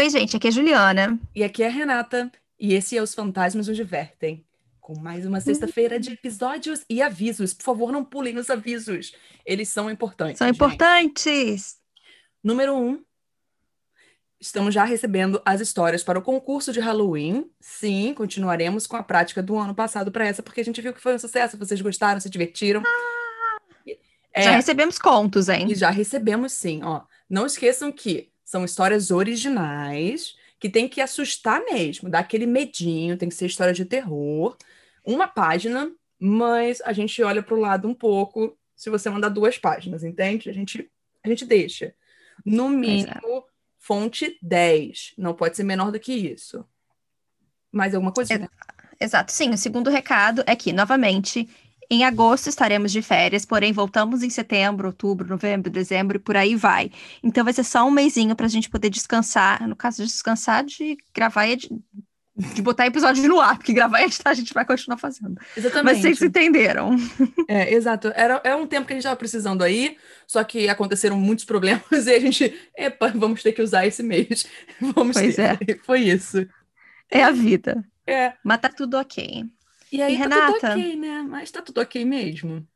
Oi, gente, aqui é a Juliana. E aqui é a Renata. E esse é Os Fantasmas Nos Divertem. Com mais uma sexta-feira de episódios e avisos. Por favor, não pulem os avisos. Eles são importantes. São gente. importantes. Número um. Estamos já recebendo as histórias para o concurso de Halloween. Sim, continuaremos com a prática do ano passado para essa, porque a gente viu que foi um sucesso. Vocês gostaram, se divertiram. Ah, já recebemos contos, hein? E já recebemos, sim. Ó, não esqueçam que são histórias originais que tem que assustar mesmo, dar aquele medinho, tem que ser história de terror. Uma página, mas a gente olha para o lado um pouco se você mandar duas páginas, entende? A gente, a gente deixa. No mínimo, Exato. fonte 10. Não pode ser menor do que isso. Mais alguma coisa? Exato. Sim, o segundo recado é que, novamente, em agosto estaremos de férias, porém voltamos em setembro, outubro, novembro, dezembro e por aí vai. Então vai ser só um mêsinho para a gente poder descansar. No caso de descansar, de gravar e de, de botar episódio no ar, porque gravar e editar a gente vai continuar fazendo. Exatamente. Mas vocês entenderam. É, exato. Era, era um tempo que a gente estava precisando aí, só que aconteceram muitos problemas e a gente, epa, vamos ter que usar esse mês. Vamos pois ter. é. Foi isso. É a vida. É. Mas tá tudo ok. E aí E, tá Renata? tudo ok, né? Mas tá tudo ok mesmo.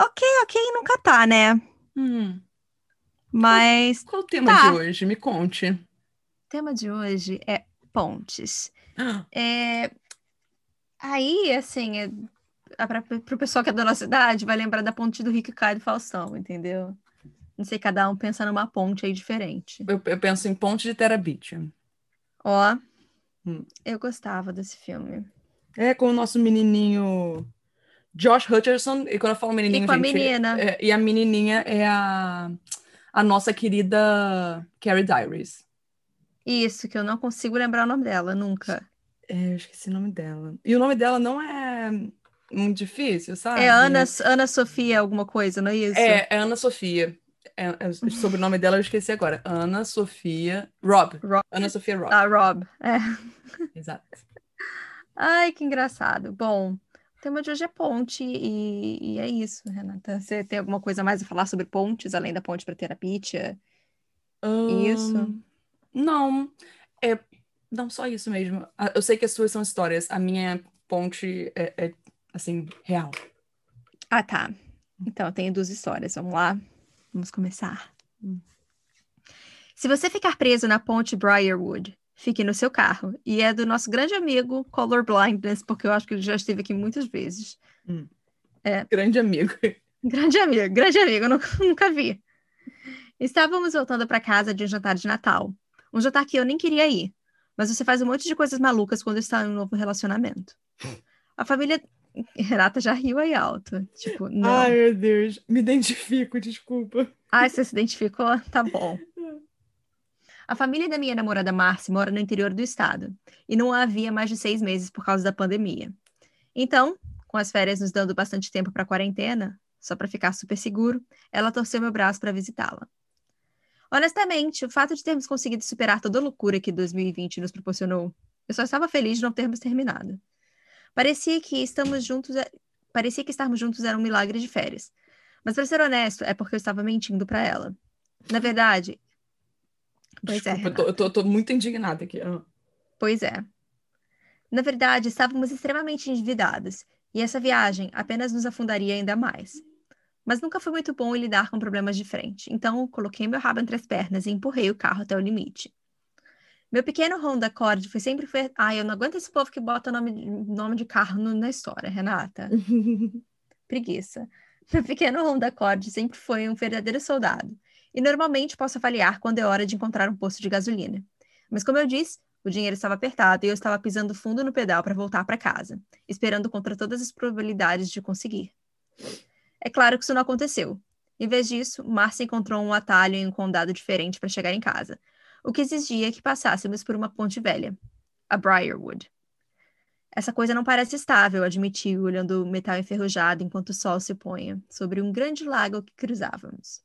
Ok, ok, nunca tá, né? Hum. Mas Qual o tema Tá. de hoje? Me conte. o tema de hoje é pontes. Ah, É... Aí, assim, é... para o pessoal que é da nossa idade, vai lembrar da ponte do Rico e Caio do Faustão, entendeu? Não sei, cada um pensa numa ponte aí diferente. Eu, eu penso em Ponte de Terabithia. Ó, Hum. eu gostava desse filme. É com o nosso menininho Josh Hutcherson. E quando eu falo menininho, E com a gente, menina. é- e a menininha é a, a nossa querida Carrie Diaries. Isso, que eu não consigo lembrar o nome dela, nunca. É, eu esqueci o nome dela. E o nome dela não é muito difícil, sabe? É Ana, Ana Sofia alguma coisa, não é isso? É, é Ana Sofia. É, é, o sobrenome dela eu esqueci agora. Ana Sofia Rob. Rob. Ana Sofia Rob. Ah, Rob. É. Exato. Ai, que engraçado. Bom, o tema de hoje é ponte e, e é isso, Renata. Você tem alguma coisa mais a falar sobre pontes, além da ponte para terapia? Isso. Não, é não só isso mesmo. Ah, Eu sei que as suas são histórias. A minha ponte é, é, assim real. Ah, tá. Então, eu tenho duas histórias. Vamos lá? Vamos começar. Hum. Se você ficar preso na ponte Briarwood, fique no seu carro. E é do nosso grande amigo Color Blindness, porque eu acho que ele já esteve aqui muitas vezes. Grande amigo. Grande amigo, grande amigo, eu nunca, nunca vi. Estávamos voltando para casa de um jantar de Natal. Um jantar que eu nem queria ir. Mas você faz um monte de coisas malucas quando está em um novo relacionamento. A família. Renata já riu aí alto. Tipo, não. Ai, meu Deus. Me identifico, desculpa. Ai, você se identificou? Tá bom. A família da minha namorada Marcy mora no interior do estado. E não havia mais de seis meses por causa da pandemia. Então, com as férias nos dando bastante tempo para quarentena, só para ficar super seguro, ela torceu meu braço para visitá-la. Honestamente, o fato de termos conseguido superar toda a loucura que 2020 nos proporcionou, eu só estava feliz de não termos terminado. Parecia que estamos juntos, é- parecia que estarmos juntos era um milagre de férias. Mas para ser honesto, é porque eu estava mentindo para ela. Na verdade, Pois é, Desculpa, eu tô, eu tô- eu tô muito indignada aqui. Ah. Pois é. Na verdade, estávamos extremamente endividados, e essa viagem apenas nos afundaria ainda mais. Mas nunca foi muito bom lidar com problemas de frente, então coloquei meu rabo entre as pernas e empurrei o carro até o limite. Meu pequeno Honda Accord foi sempre... Foi... Ai, eu não aguento esse povo que bota nome, nome de carro no- na história, Renata. Preguiça. Meu pequeno Honda Accord sempre foi um verdadeiro soldado. E normalmente posso avaliar quando é hora de encontrar um posto de gasolina. Mas como eu disse, o dinheiro estava apertado e eu estava pisando fundo no pedal para voltar para casa, esperando contra todas as probabilidades de conseguir. É claro que isso não aconteceu. Em vez disso, Márcia encontrou um atalho em um condado diferente para chegar em casa, o que exigia que passássemos por uma ponte velha, a Briarwood. Essa coisa não parece estável, admitiu, olhando o metal enferrujado enquanto o sol se ponha sobre um grande lago que cruzávamos.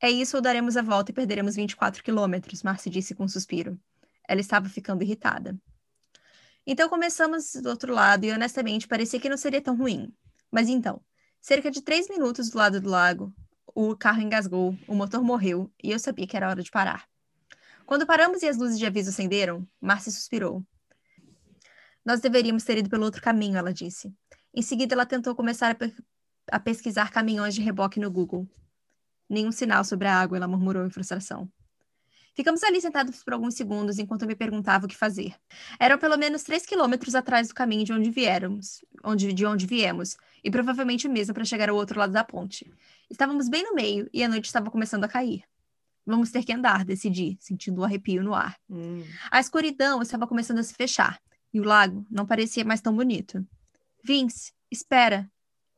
É isso ou daremos a volta e perderemos 24 quilômetros, Marcy disse com um suspiro. Ela estava ficando irritada. Então começamos do outro lado e honestamente parecia que não seria tão ruim. Mas então, cerca de três minutos do lado do lago, o carro engasgou, o motor morreu e eu sabia que era hora de parar. Quando paramos e as luzes de aviso acenderam, Marcia suspirou. Nós deveríamos ter ido pelo outro caminho, ela disse. Em seguida, ela tentou começar a, pe a pesquisar caminhões de reboque no Google. Nenhum sinal sobre a água, ela murmurou em frustração. Ficamos ali sentados por alguns segundos enquanto eu me perguntava o que fazer. Eram pelo menos três quilômetros atrás do caminho de onde viéramos, onde, de onde viemos, e provavelmente o mesmo para chegar ao outro lado da ponte. Estávamos bem no meio e a noite estava começando a cair. Vamos ter que andar, decidi, sentindo um arrepio no ar. Hum. A escuridão estava começando a se fechar e o lago não parecia mais tão bonito. Vince, espera.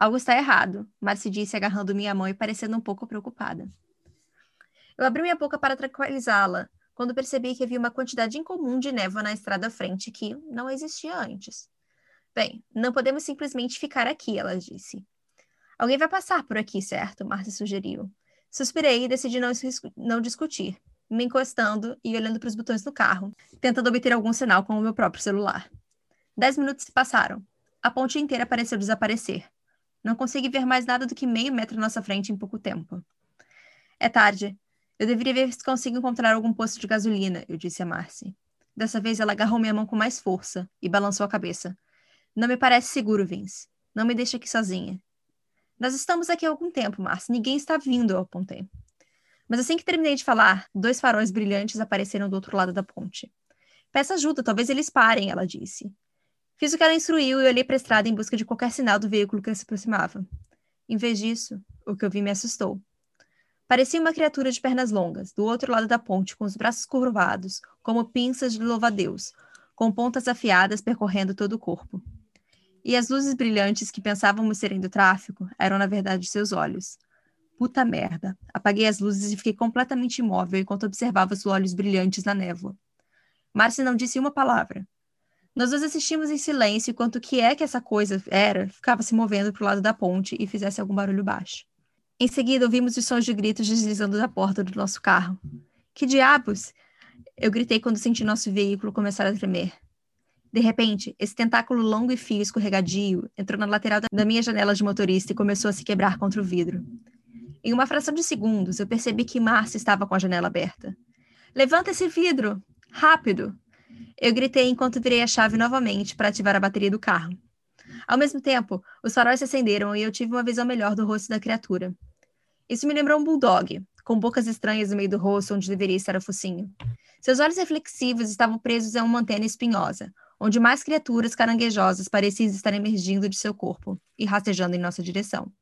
Algo está errado, Marcy disse, agarrando minha mão e parecendo um pouco preocupada. Eu abri minha boca para tranquilizá-la, quando percebi que havia uma quantidade incomum de névoa na estrada à frente que não existia antes. Bem, não podemos simplesmente ficar aqui, ela disse. Alguém vai passar por aqui, certo? Marcia sugeriu. Suspirei e decidi não, não discutir, me encostando e olhando para os botões do carro, tentando obter algum sinal com o meu próprio celular. Dez minutos se passaram. A ponte inteira pareceu desaparecer. Não consegui ver mais nada do que meio metro à nossa frente em pouco tempo. É tarde. Eu deveria ver se consigo encontrar algum posto de gasolina, eu disse a Marcy. Dessa vez ela agarrou minha mão com mais força e balançou a cabeça. Não me parece seguro, Vince. Não me deixe aqui sozinha. Nós estamos aqui há algum tempo, Marcy. Ninguém está vindo, eu apontei. Mas assim que terminei de falar, dois faróis brilhantes apareceram do outro lado da ponte. Peça ajuda, talvez eles parem, ela disse. Fiz o que ela instruiu e olhei para a estrada em busca de qualquer sinal do veículo que se aproximava. Em vez disso, o que eu vi me assustou. Parecia uma criatura de pernas longas, do outro lado da ponte, com os braços curvados, como pinças de louva-a-Deus, com pontas afiadas percorrendo todo o corpo. E as luzes brilhantes que pensávamos serem do tráfico eram, na verdade, seus olhos. Puta merda. Apaguei as luzes e fiquei completamente imóvel enquanto observava os olhos brilhantes na névoa. Marcia não disse uma palavra. Nós dois assistimos em silêncio enquanto que é que essa coisa era ficava se movendo para o lado da ponte e fizesse algum barulho baixo. Em seguida, ouvimos os sons de gritos deslizando da porta do nosso carro. Que diabos! Eu gritei quando senti nosso veículo começar a tremer. De repente, esse tentáculo longo e fio escorregadio entrou na lateral da minha janela de motorista e começou a se quebrar contra o vidro. Em uma fração de segundos, eu percebi que Márcia estava com a janela aberta. Levanta esse vidro! Rápido! Eu gritei enquanto virei a chave novamente para ativar a bateria do carro. Ao mesmo tempo, os faróis se acenderam e eu tive uma visão melhor do rosto da criatura. Isso me lembrou um bulldog, com bocas estranhas no meio do rosto onde deveria estar o focinho. Seus olhos reflexivos estavam presos a uma antena espinhosa, onde mais criaturas caranguejosas pareciam estar emergindo de seu corpo e rastejando em nossa direção.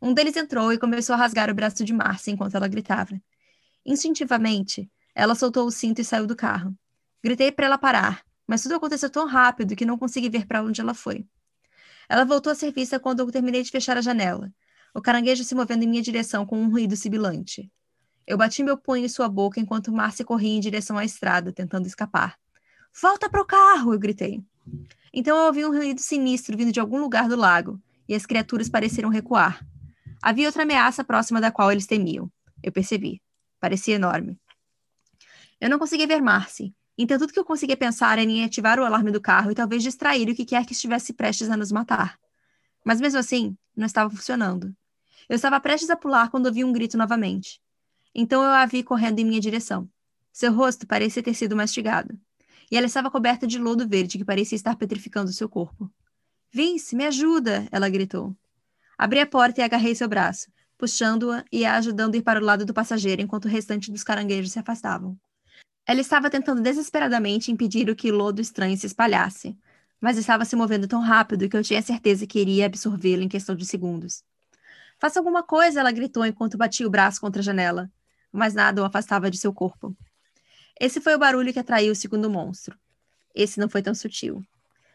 Um deles entrou e começou a rasgar o braço de Marcia enquanto ela gritava. Instintivamente, ela soltou o cinto e saiu do carro. Gritei para ela parar, mas tudo aconteceu tão rápido que não consegui ver para onde ela foi. Ela voltou a ser vista quando eu terminei de fechar a janela, o caranguejo se movendo em minha direção com um ruído sibilante. Eu bati meu punho em sua boca enquanto Márcia corria em direção à estrada, tentando escapar. Volta para o carro! eu gritei. Então eu ouvi um ruído sinistro vindo de algum lugar do lago, e as criaturas pareceram recuar. Havia outra ameaça próxima da qual eles temiam. Eu percebi. Parecia enorme. Eu não conseguia ver Marcy, então tudo que eu conseguia pensar era em ativar o alarme do carro e talvez distrair o que quer que estivesse prestes a nos matar. Mas mesmo assim, não estava funcionando. Eu estava prestes a pular quando ouvi um grito novamente. Então eu a vi correndo em minha direção. Seu rosto parecia ter sido mastigado. E ela estava coberta de lodo verde que parecia estar petrificando seu corpo. Vince, me ajuda! Ela gritou. Abri a porta e agarrei seu braço, puxando-a e a ajudando a ir para o lado do passageiro enquanto o restante dos caranguejos se afastavam. Ela estava tentando desesperadamente impedir o que lodo estranho se espalhasse, mas estava se movendo tão rápido que eu tinha certeza que iria absorvê-lo em questão de segundos. Faça alguma coisa, ela gritou enquanto batia o braço contra a janela, mas nada o afastava de seu corpo. Esse foi o barulho que atraiu o segundo monstro. Esse não foi tão sutil.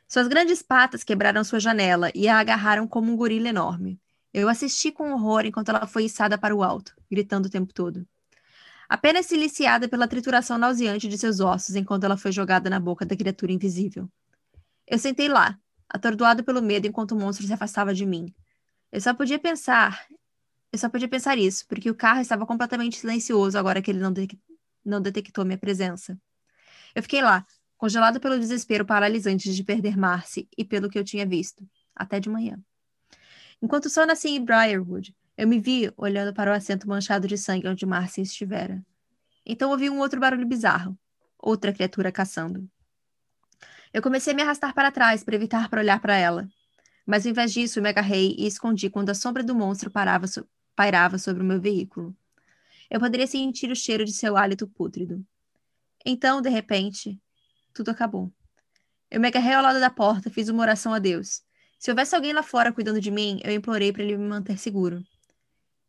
Suas grandes patas quebraram sua janela e a agarraram como um gorila enorme. Eu assisti com horror enquanto ela foi içada para o alto, gritando o tempo todo. Apenas siliciada pela trituração nauseante de seus ossos enquanto ela foi jogada na boca da criatura invisível. Eu sentei lá, atordoado pelo medo enquanto o monstro se afastava de mim, eu só podia pensar. Eu só podia pensar isso, porque o carro estava completamente silencioso agora que ele não, de, não detectou minha presença. Eu fiquei lá, congelado pelo desespero paralisante de perder Marcy e pelo que eu tinha visto, até de manhã. Enquanto o sol nascia em Briarwood, eu me vi olhando para o assento manchado de sangue onde Marcy estivera. Então ouvi um outro barulho bizarro. Outra criatura caçando. Eu comecei a me arrastar para trás para evitar para olhar para ela. Mas ao invés disso, me agarrei e escondi quando a sombra do monstro parava so pairava sobre o meu veículo. Eu poderia sentir o cheiro de seu hálito pútrido. Então, de repente, tudo acabou. Eu me agarrei ao lado da porta, fiz uma oração a Deus. Se houvesse alguém lá fora cuidando de mim, eu implorei para ele me manter seguro.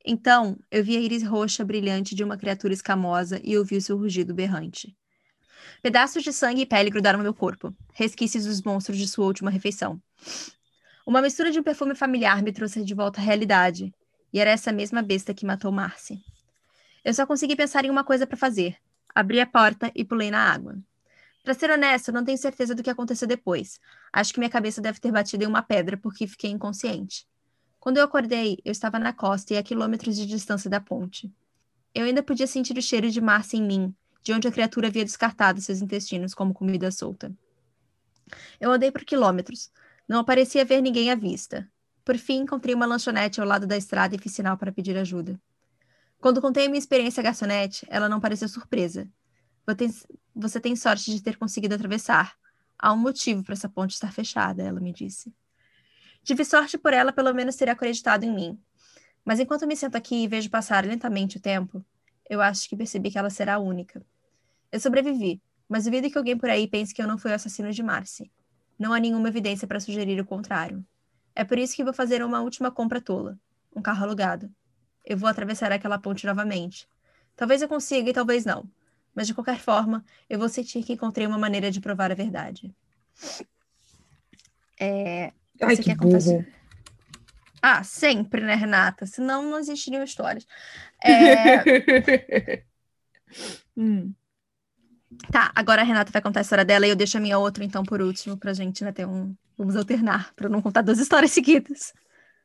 Então, eu vi a íris roxa brilhante de uma criatura escamosa e ouvi o seu rugido berrante. Pedaços de sangue e pele grudaram no meu corpo, resquícios dos monstros de sua última refeição. Uma mistura de um perfume familiar me trouxe de volta à realidade, e era essa mesma besta que matou Marcy. Eu só consegui pensar em uma coisa para fazer: abri a porta e pulei na água. Para ser honesto, não tenho certeza do que aconteceu depois. Acho que minha cabeça deve ter batido em uma pedra porque fiquei inconsciente. Quando eu acordei, eu estava na costa e a quilômetros de distância da ponte. Eu ainda podia sentir o cheiro de massa em mim, de onde a criatura havia descartado seus intestinos como comida solta. Eu andei por quilômetros. Não parecia ver ninguém à vista. Por fim, encontrei uma lanchonete ao lado da estrada e fiz sinal para pedir ajuda. Quando contei a minha experiência à garçonete, ela não pareceu surpresa. Você tem sorte de ter conseguido atravessar. Há um motivo para essa ponte estar fechada, ela me disse. Tive sorte por ela, pelo menos ter acreditado em mim. Mas enquanto me sento aqui e vejo passar lentamente o tempo, eu acho que percebi que ela será a única. Eu sobrevivi, mas duvido que alguém por aí pense que eu não fui o assassino de Marcy. Não há nenhuma evidência para sugerir o contrário. É por isso que vou fazer uma última compra tola. Um carro alugado. Eu vou atravessar aquela ponte novamente. Talvez eu consiga e talvez não mas de qualquer forma, eu vou sentir que encontrei uma maneira de provar a verdade. É, Ai, que burro. Ah, sempre, né, Renata? Senão não existiriam histórias. É... hum. Tá, agora a Renata vai contar a história dela e eu deixo a minha outra, então, por último, pra gente né, ter um. Vamos alternar, para não contar duas histórias seguidas.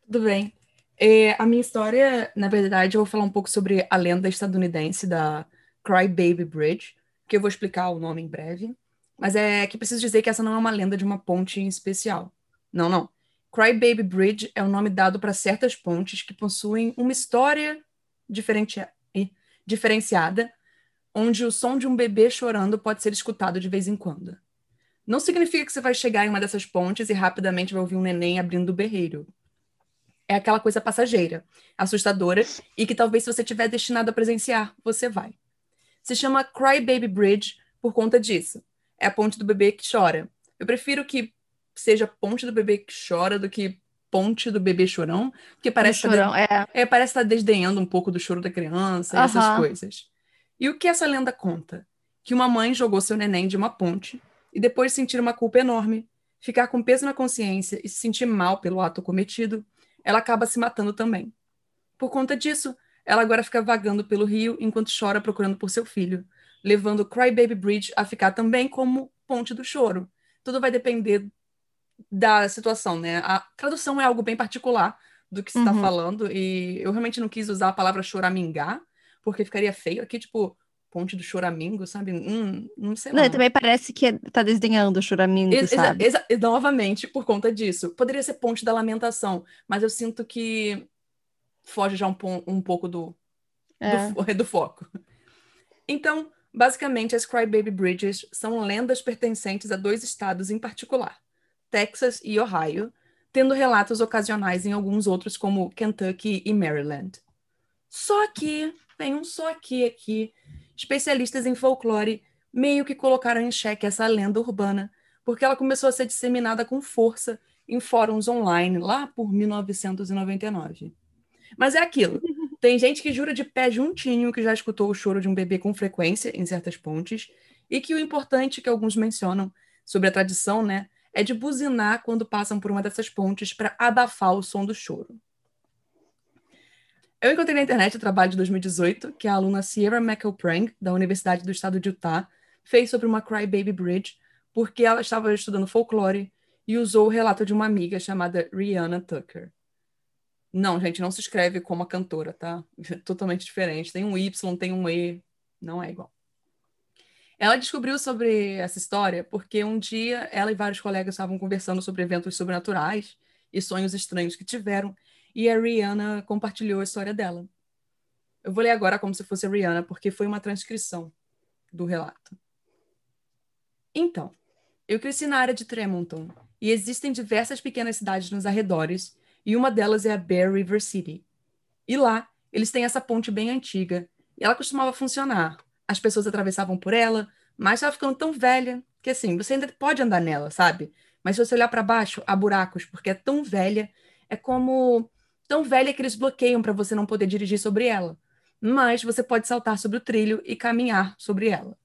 Tudo bem. É, a minha história, na verdade, eu vou falar um pouco sobre a lenda estadunidense da Cry Baby Bridge, que eu vou explicar o nome em breve. Mas é que preciso dizer que essa não é uma lenda de uma ponte em especial. Não, não. Cry Baby Bridge é o nome dado para certas pontes que possuem uma história diferente... diferenciada, onde o som de um bebê chorando pode ser escutado de vez em quando. Não significa que você vai chegar em uma dessas pontes e rapidamente vai ouvir um neném abrindo o berreiro. É aquela coisa passageira, assustadora, e que talvez se você tiver destinado a presenciar, você vai. Se chama Cry Baby Bridge por conta disso. É a ponte do bebê que chora. Eu prefiro que seja ponte do bebê que chora do que ponte do bebê chorão, porque parece chorão, tá de... é. é. parece estar tá desdenhando um pouco do choro da criança, uhum. essas coisas. E o que essa lenda conta? Que uma mãe jogou seu neném de uma ponte e depois de sentir uma culpa enorme, ficar com peso na consciência e se sentir mal pelo ato cometido, ela acaba se matando também. Por conta disso, ela agora fica vagando pelo rio enquanto chora procurando por seu filho, levando Cry Baby Bridge a ficar também como ponte do choro. Tudo vai depender da situação, né? A tradução é algo bem particular do que se está uhum. falando, e eu realmente não quis usar a palavra choramingar, porque ficaria feio aqui, tipo, ponte do choramingo, sabe? Hum, não sei não, também parece que tá desdenhando o choramingo, ex sabe? Exa novamente, por conta disso. Poderia ser ponte da lamentação, mas eu sinto que foge já um, um pouco do, é. do, do foco. Então, basicamente, as Crybaby Bridges são lendas pertencentes a dois estados em particular, Texas e Ohio, tendo relatos ocasionais em alguns outros, como Kentucky e Maryland. Só que, tem um só aqui aqui, especialistas em folclore meio que colocaram em xeque essa lenda urbana, porque ela começou a ser disseminada com força em fóruns online lá por 1999. Mas é aquilo. Tem gente que jura de pé juntinho que já escutou o choro de um bebê com frequência em certas pontes, e que o importante que alguns mencionam sobre a tradição, né, é de buzinar quando passam por uma dessas pontes para abafar o som do choro. Eu encontrei na internet o trabalho de 2018 que a aluna Sierra McElprang, da Universidade do Estado de Utah, fez sobre uma Cry Baby Bridge, porque ela estava estudando folclore e usou o relato de uma amiga chamada Rihanna Tucker. Não, gente, não se escreve como a cantora, tá? Totalmente diferente. Tem um Y, tem um E, não é igual. Ela descobriu sobre essa história porque um dia ela e vários colegas estavam conversando sobre eventos sobrenaturais e sonhos estranhos que tiveram, e a Rihanna compartilhou a história dela. Eu vou ler agora como se fosse a Rihanna, porque foi uma transcrição do relato. Então, eu cresci na área de Tremonton e existem diversas pequenas cidades nos arredores, e uma delas é a Bear River City. E lá, eles têm essa ponte bem antiga, e ela costumava funcionar. As pessoas atravessavam por ela, mas estava ficando tão velha que assim, você ainda pode andar nela, sabe? Mas se você olhar para baixo, há buracos, porque é tão velha, é como tão velha que eles bloqueiam para você não poder dirigir sobre ela. Mas você pode saltar sobre o trilho e caminhar sobre ela.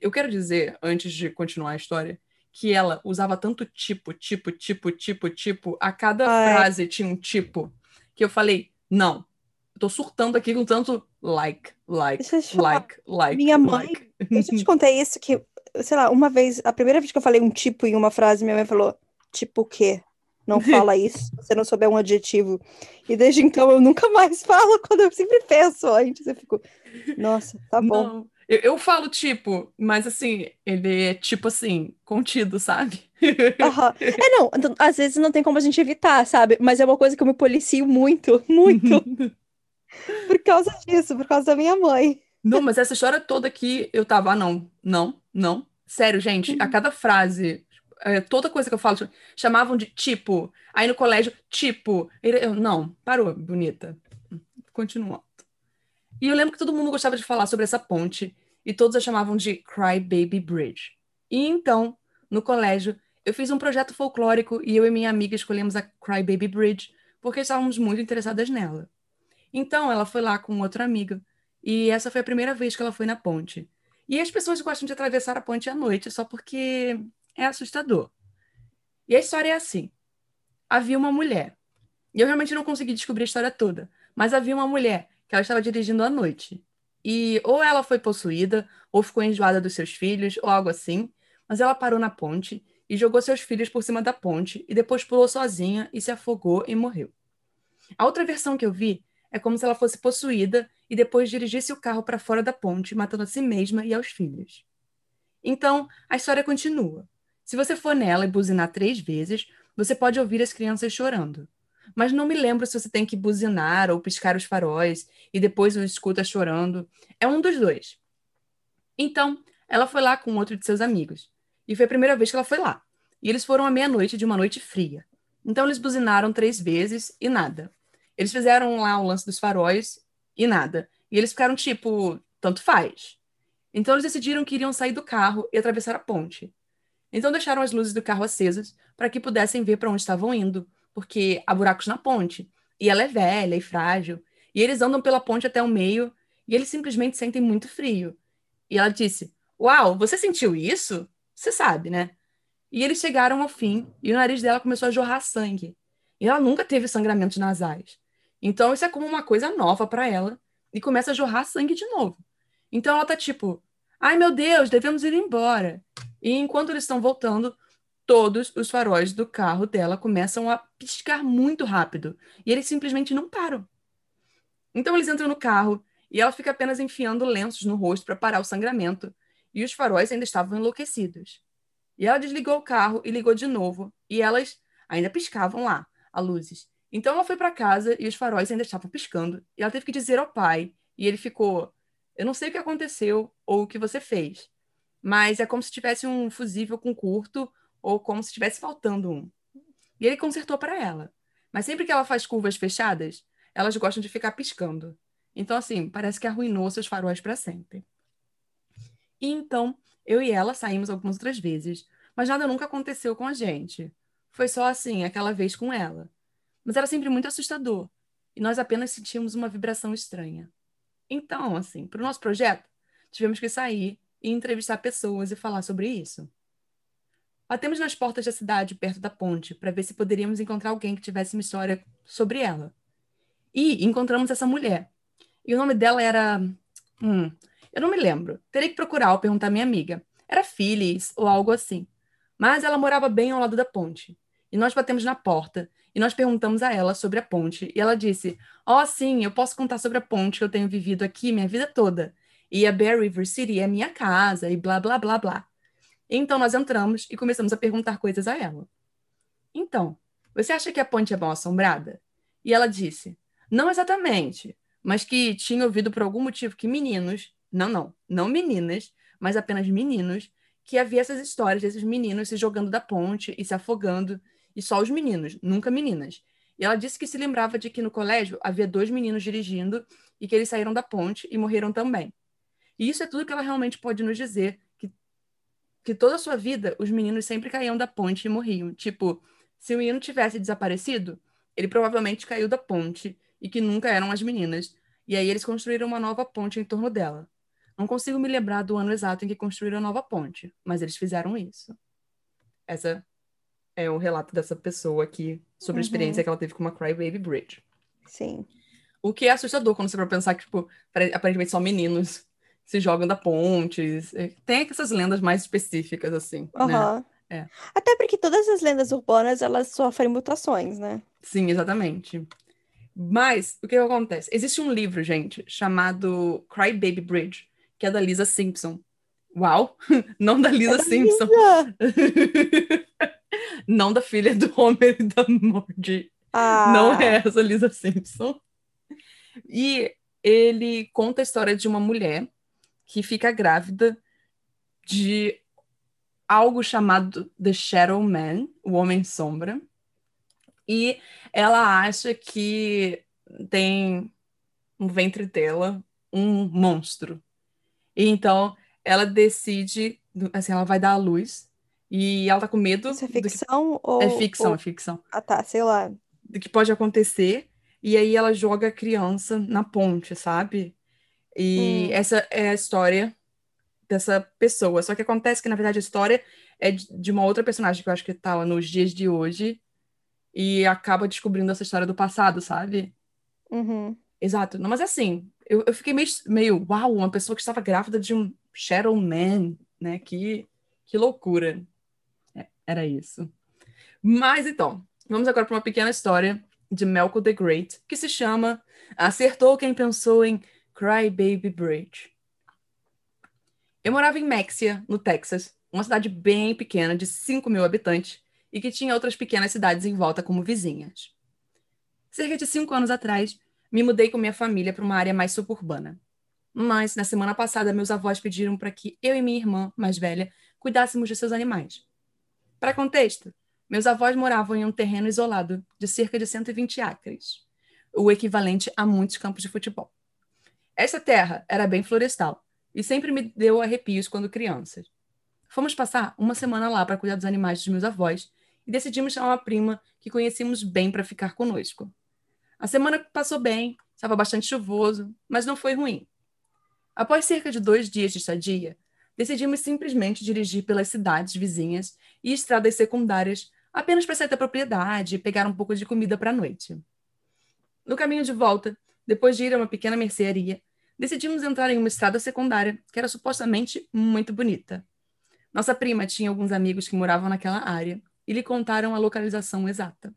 Eu quero dizer, antes de continuar a história, que ela usava tanto tipo, tipo, tipo, tipo, tipo, a cada Ai. frase tinha um tipo, que eu falei, não, eu tô surtando aqui com tanto like, like, like, like. Minha mãe, like. eu te contei isso que, sei lá, uma vez, a primeira vez que eu falei um tipo em uma frase, minha mãe falou, tipo o quê? Não fala isso, se você não souber um adjetivo. E desde então eu nunca mais falo quando eu sempre penso antes. Eu fico, nossa, tá bom. Não. Eu, eu, falo tipo, mas assim, ele é tipo assim, contido, sabe? Uhum. É, não, às vezes não tem como a gente evitar, sabe? Mas é uma coisa que eu me policio muito, muito. Por causa disso, por causa da minha mãe. Não, mas essa história toda aqui, eu tava, ah, não, não, não. Sério, gente, a uhum. cada frase, é, toda coisa que eu falo, chamavam de tipo. Aí no colégio, tipo. Eu, não, parou, bonita. Continuando. E eu lembro que todo mundo gostava de falar sobre essa ponte e todos a chamavam de Cry Baby Bridge. E então, no colégio, eu fiz um projeto folclórico e eu e minha amiga escolhemos a Cry Baby Bridge porque estávamos muito interessadas nela. Então, ela foi lá com outra amiga e essa foi a primeira vez que ela foi na ponte. E as pessoas gostam de atravessar a ponte à noite só porque é assustador. E a história é assim: havia uma mulher. E eu realmente não consegui descobrir a história toda, mas havia uma mulher que ela estava dirigindo à noite. E ou ela foi possuída, ou ficou enjoada dos seus filhos, ou algo assim, mas ela parou na ponte e jogou seus filhos por cima da ponte e depois pulou sozinha e se afogou e morreu. A outra versão que eu vi é como se ela fosse possuída e depois dirigisse o carro para fora da ponte, matando a si mesma e aos filhos. Então, a história continua. Se você for nela e buzinar três vezes, você pode ouvir as crianças chorando mas não me lembro se você tem que buzinar ou piscar os faróis e depois o escuta chorando. É um dos dois. Então, ela foi lá com outro de seus amigos. E foi a primeira vez que ela foi lá. E eles foram à meia-noite de uma noite fria. Então, eles buzinaram três vezes e nada. Eles fizeram lá o lance dos faróis e nada. E eles ficaram tipo, tanto faz. Então, eles decidiram que iriam sair do carro e atravessar a ponte. Então, deixaram as luzes do carro acesas para que pudessem ver para onde estavam indo, porque há buracos na ponte. E ela é velha e frágil. E eles andam pela ponte até o meio e eles simplesmente sentem muito frio. E ela disse: Uau, você sentiu isso? Você sabe, né? E eles chegaram ao fim e o nariz dela começou a jorrar sangue. E ela nunca teve sangramentos nasais. Então isso é como uma coisa nova para ela e começa a jorrar sangue de novo. Então ela tá tipo: Ai meu Deus, devemos ir embora. E enquanto eles estão voltando, todos os faróis do carro dela começam a piscar muito rápido e eles simplesmente não param. Então eles entram no carro e ela fica apenas enfiando lenços no rosto para parar o sangramento e os faróis ainda estavam enlouquecidos. E ela desligou o carro e ligou de novo e elas ainda piscavam lá, a luzes. Então ela foi para casa e os faróis ainda estavam piscando e ela teve que dizer ao pai e ele ficou: Eu não sei o que aconteceu ou o que você fez, mas é como se tivesse um fusível com curto ou como se estivesse faltando um. E ele consertou para ela. Mas sempre que ela faz curvas fechadas, elas gostam de ficar piscando. Então, assim, parece que arruinou seus faróis para sempre. E então, eu e ela saímos algumas outras vezes, mas nada nunca aconteceu com a gente. Foi só assim, aquela vez com ela. Mas era sempre muito assustador, e nós apenas sentíamos uma vibração estranha. Então, assim, para o nosso projeto, tivemos que sair e entrevistar pessoas e falar sobre isso. Batemos nas portas da cidade, perto da ponte, para ver se poderíamos encontrar alguém que tivesse uma história sobre ela. E encontramos essa mulher. E o nome dela era. Hum, eu não me lembro. Terei que procurar ou perguntar à minha amiga. Era Phyllis ou algo assim. Mas ela morava bem ao lado da ponte. E nós batemos na porta e nós perguntamos a ela sobre a ponte. E ela disse: Oh, sim, eu posso contar sobre a ponte que eu tenho vivido aqui minha vida toda. E a Bear River City é minha casa e blá, blá, blá, blá. Então nós entramos e começamos a perguntar coisas a ela. Então, você acha que a ponte é mal assombrada? E ela disse: Não exatamente, mas que tinha ouvido por algum motivo que meninos, não, não, não meninas, mas apenas meninos, que havia essas histórias desses meninos se jogando da ponte e se afogando, e só os meninos, nunca meninas. E ela disse que se lembrava de que no colégio havia dois meninos dirigindo e que eles saíram da ponte e morreram também. E isso é tudo que ela realmente pode nos dizer, que, que toda a sua vida os meninos sempre caíam da ponte e morriam. Tipo, se o menino tivesse desaparecido, ele provavelmente caiu da ponte e que nunca eram as meninas. E aí eles construíram uma nova ponte em torno dela. Não consigo me lembrar do ano exato em que construíram a nova ponte, mas eles fizeram isso. Essa é o relato dessa pessoa aqui sobre a Uhum. experiência que ela teve com uma Crybaby Bridge. Sim. O que é assustador quando você vai pensar que, tipo, apare- aparentemente são meninos se jogam da ponte. Tem essas lendas mais específicas, assim, né? Aham. É. Até porque todas as lendas urbanas, elas sofrem mutações, né? Sim, exatamente. Mas, o que acontece? Existe um livro, gente, chamado Cry Baby Bridge, que é da Lisa Simpson. Uau! Não da Lisa da Simpson. Lisa! Não da filha do Homer e da Marge. Ah, Não é essa Lisa Simpson. E ele conta a história de uma mulher que fica grávida de algo chamado The Shadow Man, o Homem Sombra. E ela acha que tem no ventre dela um monstro. E então ela decide, assim, ela vai dar à luz e ela tá com medo Isso é que- ficção ou... é ficção, ou- é ficção Ah, tá, sei lá. do que pode acontecer, e aí ela joga a criança na ponte, sabe? E Hum. essa é a história dessa pessoa. Só que acontece que, na verdade, a história é de de uma outra personagem que eu acho que tá nos dias de hoje e acaba descobrindo essa história do passado, sabe? Uhum. Exato. Não, mas assim, eu, eu fiquei meio, meio, uau, uma pessoa que estava grávida de um Shadow Man, né? Que, que loucura. Era isso. Mas então, vamos agora para uma pequena história de Melko the Great, que se chama Acertou Quem Pensou em Cry Baby Bridge. Eu morava em Mexia, no Texas, uma cidade bem pequena, de 5 mil habitantes, e que tinha outras pequenas cidades em volta como vizinhas. Cerca de cinco anos atrás, me mudei com minha família para uma área mais suburbana. Mas, na semana passada, meus avós pediram para que eu e minha irmã, mais velha, cuidássemos de seus animais. Para contexto, meus avós moravam em um terreno isolado de cerca de 120 acres, o equivalente a muitos campos de futebol. Essa terra era bem florestal e sempre me deu arrepios quando criança. Fomos passar uma semana lá para cuidar dos animais dos meus avós e decidimos chamar uma prima que conhecíamos bem para ficar conosco. A semana passou bem, estava bastante chuvoso, mas não foi ruim. Após cerca de dois dias de estadia, decidimos simplesmente dirigir pelas cidades vizinhas e estradas secundárias apenas para sair da propriedade e pegar um pouco de comida para a noite. No caminho de volta, depois de ir a uma pequena mercearia, decidimos entrar em uma estrada secundária que era supostamente muito bonita. Nossa prima tinha alguns amigos que moravam naquela área e lhe contaram a localização exata.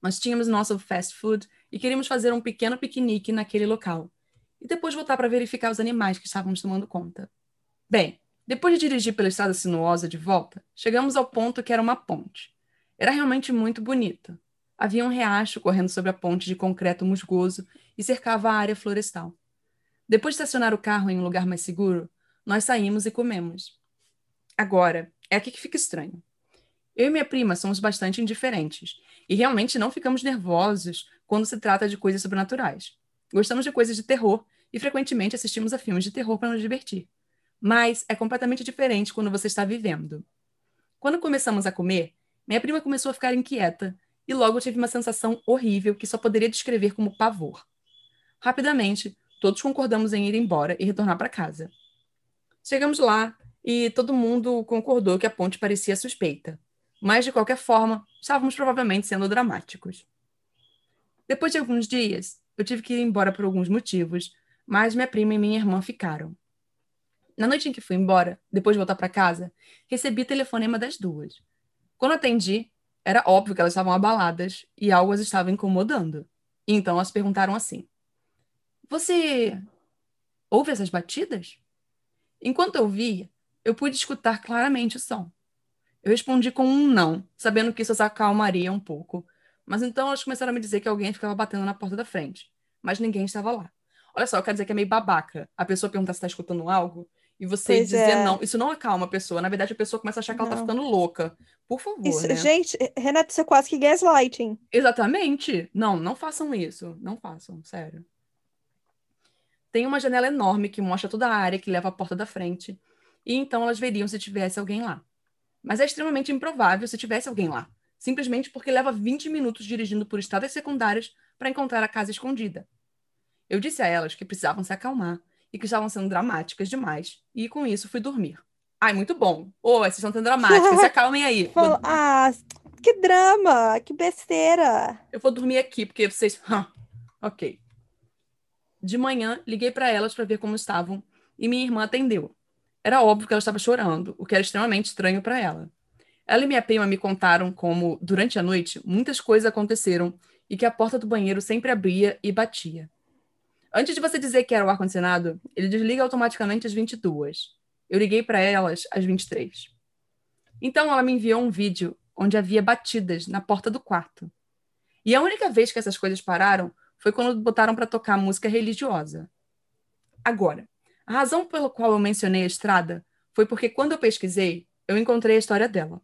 Nós tínhamos nosso fast food e queríamos fazer um pequeno piquenique naquele local e depois voltar para verificar os animais que estávamos tomando conta. Bem, depois de dirigir pela estrada sinuosa de volta, chegamos ao ponto que era uma ponte. Era realmente muito bonita. Havia um riacho correndo sobre a ponte de concreto musgoso e cercava a área florestal. Depois de estacionar o carro em um lugar mais seguro, nós saímos e comemos. Agora, é aqui que fica estranho. Eu e minha prima somos bastante indiferentes e realmente não ficamos nervosos quando se trata de coisas sobrenaturais. Gostamos de coisas de terror e frequentemente assistimos a filmes de terror para nos divertir. Mas é completamente diferente quando você está vivendo. Quando começamos a comer, minha prima começou a ficar inquieta e logo tive uma sensação horrível que só poderia descrever como pavor. Rapidamente, todos concordamos em ir embora e retornar para casa. Chegamos lá e todo mundo concordou que a ponte parecia suspeita. Mas, de qualquer forma, estávamos provavelmente sendo dramáticos. Depois de alguns dias, eu tive que ir embora por alguns motivos, mas minha prima e minha irmã ficaram. Na noite em que fui embora, depois de voltar para casa, recebi telefonema das duas. Quando atendi, era óbvio que elas estavam abaladas e algo as estava incomodando. Então elas perguntaram assim: Você ouve essas batidas? Enquanto eu via, eu pude escutar claramente o som. Eu respondi com um não, sabendo que isso as acalmaria um pouco. Mas então elas começaram a me dizer que alguém ficava batendo na porta da frente. mas ninguém estava lá. Olha só, eu quero dizer que é meio babaca a pessoa perguntar se está escutando algo e você Pois dizer é. não. Isso não acalma a pessoa. Na verdade, a pessoa começa a achar que ela tá ficando louca. Por favor, Isso, né? Gente, Renato, isso é quase que gaslighting. Exatamente. Não, não façam isso. Não façam, sério. Tem uma janela enorme que mostra toda a área que leva à porta da frente. E então elas veriam se tivesse alguém lá. Mas é extremamente improvável se tivesse alguém lá. Simplesmente porque leva 20 minutos dirigindo por estradas secundárias para encontrar a casa escondida. Eu disse a elas que precisavam se acalmar e que estavam sendo dramáticas demais. E com isso fui dormir. Ai, muito bom. Ô, vocês estão sendo dramáticas. Se acalmem aí. Fala, ah, que drama, que besteira. Eu vou dormir aqui, porque vocês. Hã, ok. De manhã, liguei para elas para ver como estavam e minha irmã atendeu. Era óbvio que ela estava chorando, o que era extremamente estranho para ela. Ela e minha prima me contaram como, durante a noite, muitas coisas aconteceram e que a porta do banheiro sempre abria e batia. Antes de você dizer que era o ar-condicionado, ele desliga automaticamente às 22. Eu liguei para elas às 23. Então ela me enviou um vídeo onde havia batidas na porta do quarto. E a única vez que essas coisas pararam foi quando botaram para tocar música religiosa. Agora, a razão pela qual eu mencionei a estrada foi porque quando eu pesquisei, eu encontrei a história dela.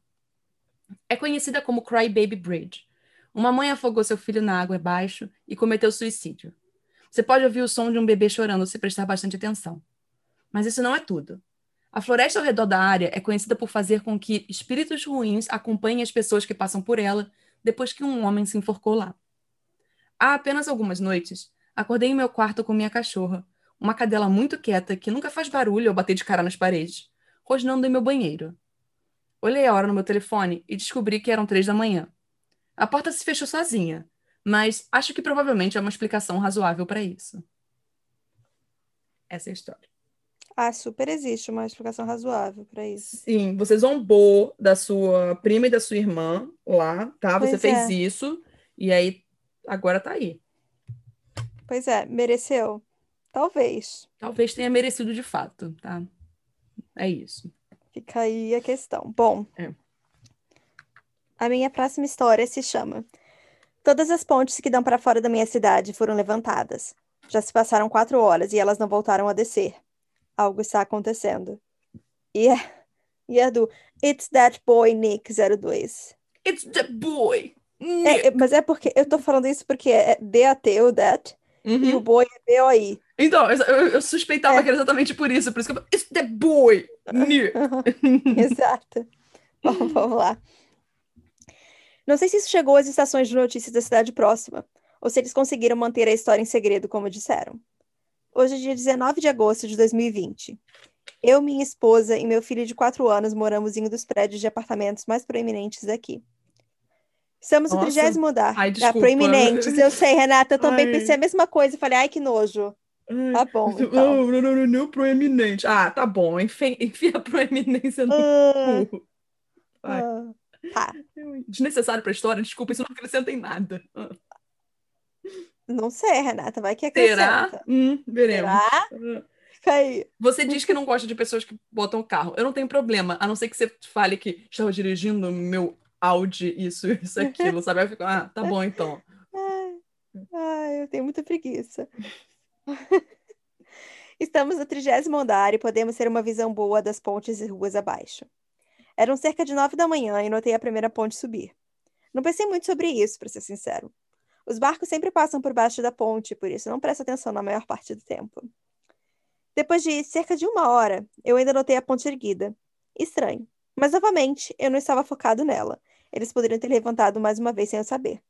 É conhecida como Cry Baby Bridge. Uma mãe afogou seu filho na água abaixo e cometeu suicídio. Você pode ouvir o som de um bebê chorando se prestar bastante atenção. Mas isso não é tudo. A floresta ao redor da área é conhecida por fazer com que espíritos ruins acompanhem as pessoas que passam por ela depois que um homem se enforcou lá. Há apenas algumas noites, acordei em meu quarto com minha cachorra, uma cadela muito quieta que nunca faz barulho ao bater de cara nas paredes, rosnando em meu banheiro. Olhei a hora no meu telefone e descobri que eram três da manhã. A porta se fechou sozinha, mas acho que provavelmente há uma explicação razoável para isso. Essa é a história. Ah, super existe uma explicação razoável pra isso. Sim, você zombou da sua prima e da sua irmã lá, tá? Você Pois fez é. isso e aí agora tá aí. Pois é, mereceu? Talvez. Talvez tenha merecido de fato, tá? É isso. Fica aí a questão. Bom, É. a minha próxima história se chama Todas as pontes que dão para fora da minha cidade foram levantadas. Já se passaram quatro horas e elas não voltaram a descer. Algo está acontecendo. E é, e é do It's That Boy Nick 02. It's the boy! É, é, mas é porque eu tô falando isso porque é D-A-T, o that, e Uhum. o boy é B-O-I. Então, eu, eu- suspeitava É. que era exatamente por isso. Por isso que eu It's the boy! Nick. Exato. Bom, vamos lá. Não sei se isso chegou às estações de notícias da cidade próxima, ou se eles conseguiram manter a história em segredo, como disseram. Hoje é dia 19 de agosto de 2020. Eu, minha esposa e meu filho de 4 anos moramos em um dos prédios de apartamentos mais proeminentes daqui. Estamos no trigésimo andar. Ai, Ah, desculpa. proeminentes, eu sei, Renata, eu também Ai. pensei a mesma coisa. Falei, ai, que nojo. Tá bom, então. Não, não, não, não, não, proeminente. Ah, tá bom. Enfia, enfia a proeminência no Ah, cu. Vai. ah. Tá, Desnecessário pra história, desculpa, isso não acrescenta em nada. Não sei, Renata, vai que Será? acrescenta. Hum, veremos. Será? Ah. Fica aí. Você diz que não gosta de pessoas que botam o carro. Eu não tenho problema, a não ser que você fale que estava dirigindo meu Audi, isso, isso, aquilo, sabe? Eu fico, ah, tá bom então. Ai, ai, eu tenho muita preguiça. Estamos no trigésimo andar e podemos ter uma visão boa das pontes e ruas abaixo. Eram cerca de nove da manhã e notei a primeira ponte subir. Não pensei muito sobre isso, para ser sincero. Os barcos sempre passam por baixo da ponte, por isso não presto atenção na maior parte do tempo. Depois de cerca de uma hora, eu ainda notei a ponte erguida. Estranho. Mas novamente, eu não estava focado nela. Eles poderiam ter levantado mais uma vez sem eu saber.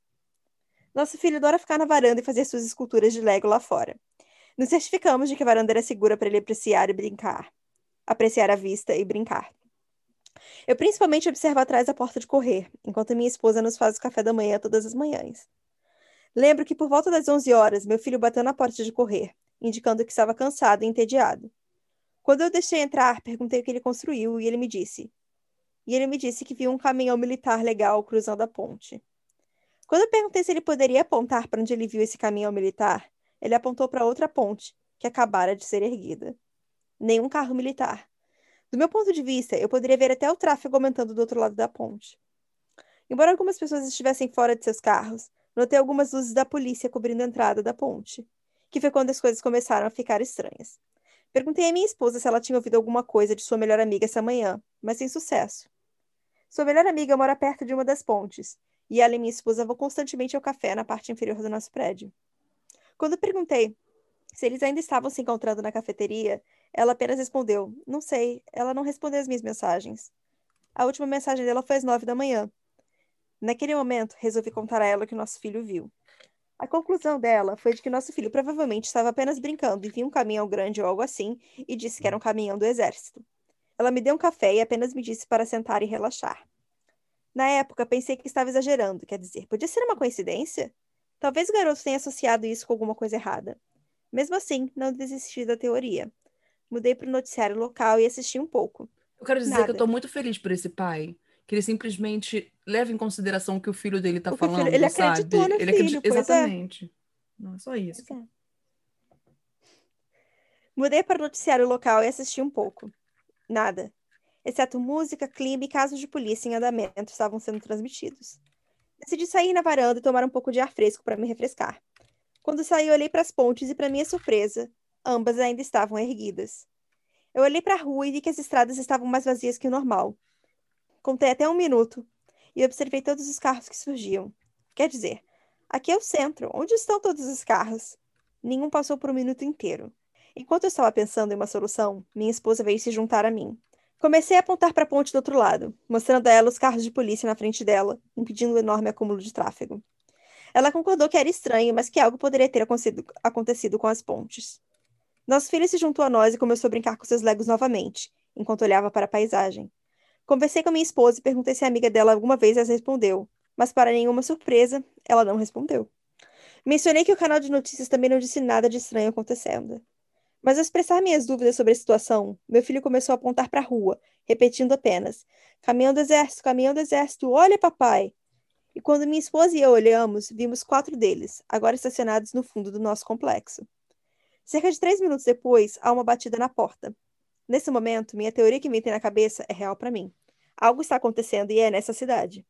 Nosso filho adora ficar na varanda e fazer suas esculturas de Lego lá fora. Nos certificamos de que a varanda era segura para ele apreciar e brincar. Apreciar a vista e brincar. Eu principalmente observo atrás da porta de correr, enquanto minha esposa nos faz o café da manhã todas as manhãs. Lembro que por volta das 11 horas, meu filho bateu na porta de correr, indicando que estava cansado e entediado. Quando eu deixei entrar, perguntei o que ele construiu e ele me disse. E ele me disse que viu um caminhão militar legal cruzando a ponte. Quando eu perguntei se ele poderia apontar para onde ele viu esse caminhão militar, ele apontou para outra ponte, que acabara de ser erguida. Nenhum carro militar. Do meu ponto de vista, eu poderia ver até o tráfego aumentando do outro lado da ponte. Embora algumas pessoas estivessem fora de seus carros, notei algumas luzes da polícia cobrindo a entrada da ponte. que foi quando as coisas começaram a ficar estranhas. Perguntei à minha esposa se ela tinha ouvido alguma coisa de sua melhor amiga essa manhã, mas sem sucesso. Sua melhor amiga mora perto de uma das pontes, e ela e minha esposa vão constantemente ao café na parte inferior do nosso prédio. Quando perguntei se eles ainda estavam se encontrando na cafeteria, ela apenas respondeu: Não sei, ela não respondeu as minhas mensagens. A última mensagem dela foi às nove da manhã. Naquele momento, resolvi contar a ela o que nosso filho viu. A conclusão dela foi de que nosso filho provavelmente estava apenas brincando e viu um caminhão grande ou algo assim e disse que era um caminhão do exército. Ela me deu um café e apenas me disse para sentar e relaxar. Na época, pensei que estava exagerando, quer dizer, podia ser uma coincidência? Talvez o garoto tenha associado isso com alguma coisa errada. Mesmo assim, não desisti da teoria. Mudei para o noticiário local e assisti um pouco. Eu quero dizer Nada. que eu tô muito feliz por esse pai. Que ele simplesmente leva em consideração o que o filho dele tá O que o filho- falando, ele sabe? acreditou no ele filho, acredi- pois é. Exatamente. Não, é só isso. É. Mudei para o noticiário local e assisti um pouco. Nada. Exceto música, clima e casos de polícia em andamento estavam sendo transmitidos. Decidi sair na varanda e tomar um pouco de ar fresco para me refrescar. Quando saí, olhei para as pontes e, para minha surpresa, ambas ainda estavam erguidas. Eu olhei para a rua e vi que as estradas estavam mais vazias que o normal. Contei até um minuto e observei todos os carros que surgiam. Quer dizer, aqui é o centro. Onde estão todos os carros? Nenhum passou por um minuto inteiro. Enquanto eu estava pensando em uma solução, minha esposa veio se juntar a mim. Comecei a apontar para a ponte do outro lado, mostrando a ela os carros de polícia na frente dela, impedindo o enorme acúmulo de tráfego. Ela concordou que era estranho, mas que algo poderia ter acontecido, com as pontes. Nosso filho se juntou a nós e começou a brincar com seus legos novamente, enquanto olhava para a paisagem. Conversei com minha esposa e perguntei se a amiga dela alguma vez as respondeu, mas para nenhuma surpresa, ela não respondeu. Mencionei que o canal de notícias também não disse nada de estranho acontecendo. Mas ao expressar minhas dúvidas sobre a situação, meu filho começou a apontar para a rua, repetindo apenas: Caminhão do exército, caminhão do exército, olha, papai! E quando minha esposa e eu olhamos, vimos quatro deles, agora estacionados no fundo do nosso complexo. Cerca de três minutos depois, há uma batida na porta. Nesse momento, minha teoria que me tem na cabeça é real para mim. Algo está acontecendo e é nessa cidade.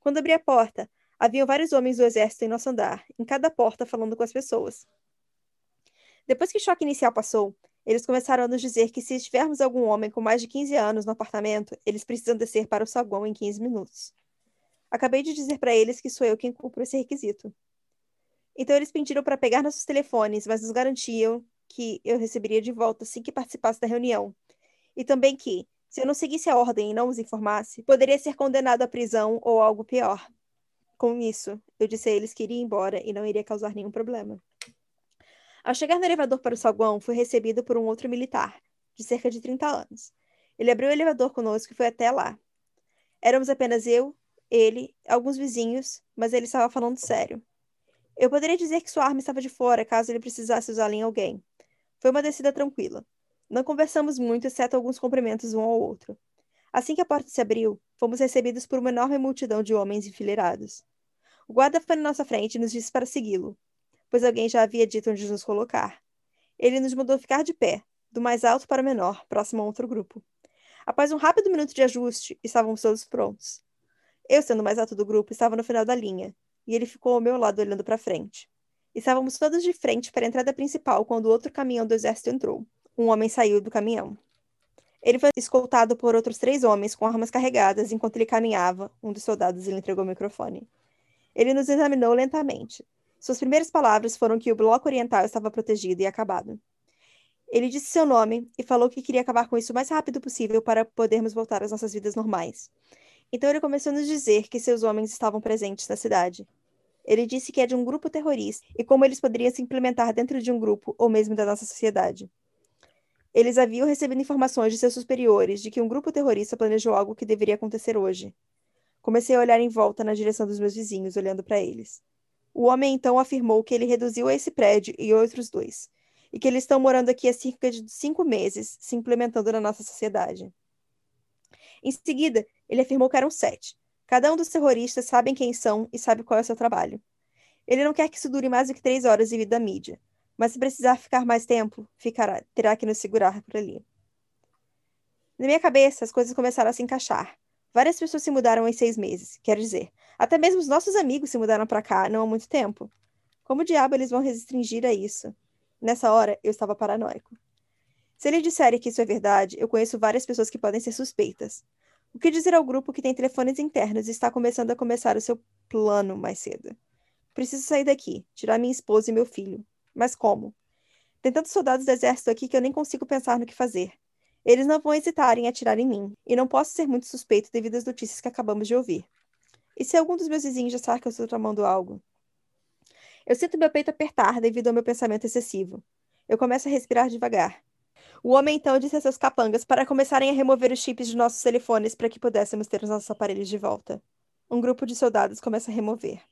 Quando abri a porta, haviam vários homens do exército em nosso andar, em cada porta falando com as pessoas. Depois que o choque inicial passou, eles começaram a nos dizer que se tivermos algum homem com mais de 15 anos no apartamento, eles precisam descer para o saguão em 15 minutos. Acabei de dizer para eles que sou eu quem cumpro esse requisito. Então eles pediram para pegar nossos telefones, mas nos garantiam que eu receberia de volta assim que participasse da reunião. E também que, se eu não seguisse a ordem e não os informasse, poderia ser condenado à prisão ou algo pior. Com isso, eu disse a eles que iria embora e não iria causar nenhum problema. Ao chegar no elevador para o saguão, fui recebido por um outro militar, de cerca de 30 anos. Ele abriu o elevador conosco e foi até lá. Éramos apenas eu, ele, alguns vizinhos, mas ele estava falando sério. Eu poderia dizer que sua arma estava de fora caso ele precisasse usá-la em alguém. Foi uma descida tranquila. Não conversamos muito, exceto alguns cumprimentos um ao outro. Assim que a porta se abriu, fomos recebidos por uma enorme multidão de homens enfileirados. O guarda foi na nossa frente e nos disse para segui-lo, pois alguém já havia dito onde nos colocar. Ele nos mandou ficar de pé, do mais alto para o menor, próximo a outro grupo. Após um rápido minuto de ajuste, estávamos todos prontos. Eu, sendo mais alto do grupo, estava no final da linha, e ele ficou ao meu lado olhando para frente. Estávamos todos de frente para a entrada principal quando outro caminhão do exército entrou. Um homem saiu do caminhão. Ele foi escoltado por outros três homens com armas carregadas enquanto ele caminhava. Um dos soldados lhe entregou o microfone. Ele nos examinou lentamente. Suas primeiras palavras foram que o bloco oriental estava protegido e acabado. Ele disse seu nome e falou que queria acabar com isso o mais rápido possível para podermos voltar às nossas vidas normais. Então ele começou a nos dizer que seus homens estavam presentes na cidade. Ele disse que é de um grupo terrorista e como eles poderiam se implementar dentro de um grupo ou mesmo da nossa sociedade. Eles haviam recebido informações de seus superiores de que um grupo terrorista planejou algo que deveria acontecer hoje. Comecei a olhar em volta na direção dos meus vizinhos, olhando para eles. O homem então afirmou que ele reduziu esse prédio e outros dois, e que eles estão morando aqui há cerca de cinco meses, se implementando na nossa sociedade. Em seguida, ele afirmou que eram sete. Cada um dos terroristas sabem quem são e sabe qual é o seu trabalho. Ele não quer que isso dure mais do que três horas devido à mídia, mas se precisar ficar mais tempo, ficará, terá que nos segurar por ali. Na minha cabeça, as coisas começaram a se encaixar. Várias pessoas se mudaram em seis meses, quero dizer, até mesmo os nossos amigos se mudaram para cá não há muito tempo. Como diabo eles vão restringir a isso? Nessa hora, eu estava paranoico. Se ele disser que isso é verdade, eu conheço várias pessoas que podem ser suspeitas. O que dizer ao grupo que tem telefones internos e está começando a começar o seu plano mais cedo? Preciso sair daqui, tirar minha esposa e meu filho. Mas como? Tem tantos soldados do exército aqui que eu nem consigo pensar no que fazer. Eles não vão hesitar em atirar em mim, e não posso ser muito suspeito devido às notícias que acabamos de ouvir. E se algum dos meus vizinhos já sabe que eu estou tramando algo? Eu sinto meu peito apertar devido ao meu pensamento excessivo. Eu começo a respirar devagar. O homem então disse a seus capangas para começarem a remover os chips de nossos telefones para que pudéssemos ter os nossos aparelhos de volta. Um grupo de soldados começa a remover.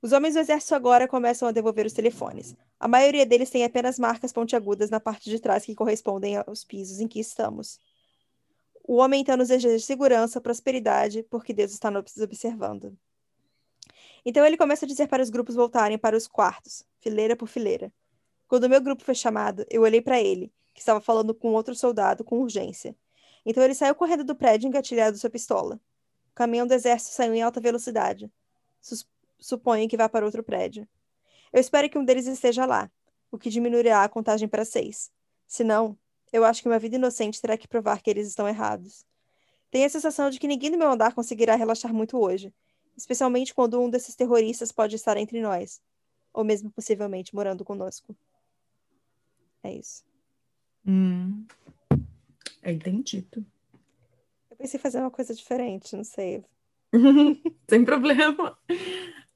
Os homens do exército agora começam a devolver os telefones. A maioria deles tem apenas marcas pontiagudas na parte de trás que correspondem aos pisos em que estamos. O homem então nos deseja segurança, prosperidade, porque Deus está nos observando. Então ele começa a dizer para os grupos voltarem para os quartos, fileira por fileira. Quando o meu grupo foi chamado, eu olhei para ele que estava falando com outro soldado com urgência. Então ele saiu correndo do prédio engatilhado sua pistola. O caminhão do exército saiu em alta velocidade. Sus suponho que vá para outro prédio. Eu espero que um deles esteja lá, o que diminuirá a contagem para seis. Se não, eu acho que uma vida inocente terá que provar que eles estão errados. Tenho a sensação de que ninguém no meu andar conseguirá relaxar muito hoje, especialmente quando um desses terroristas pode estar entre nós, ou mesmo possivelmente morando conosco. É isso. Hum. É entendido. Eu pensei em fazer uma coisa diferente, não sei. Sem problema.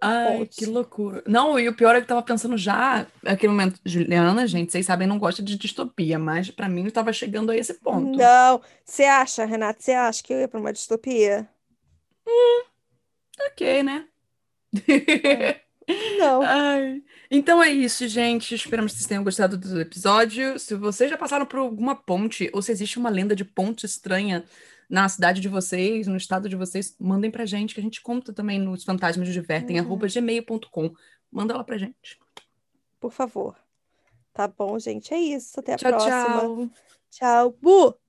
Ai, que loucura. Não, e o pior é que eu tava pensando já, naquele momento, Juliana, gente, vocês sabem, não gosta de distopia, mas para mim eu tava chegando a esse ponto. Não, você acha, Renata, você acha que eu ia pra uma distopia? Hum, ok, né? É. Não. Ai. Então é isso, gente. Esperamos que vocês tenham gostado do episódio. Se vocês já passaram por alguma ponte, ou se existe uma lenda de ponte estranha na cidade de vocês, no estado de vocês, mandem pra gente, que a gente conta também nos fantasmas divertem, uhum. gmail.com. Manda lá pra gente. Por favor. Tá bom, gente. É isso. Até a tchau, próxima. Tchau. Tchau. Bu!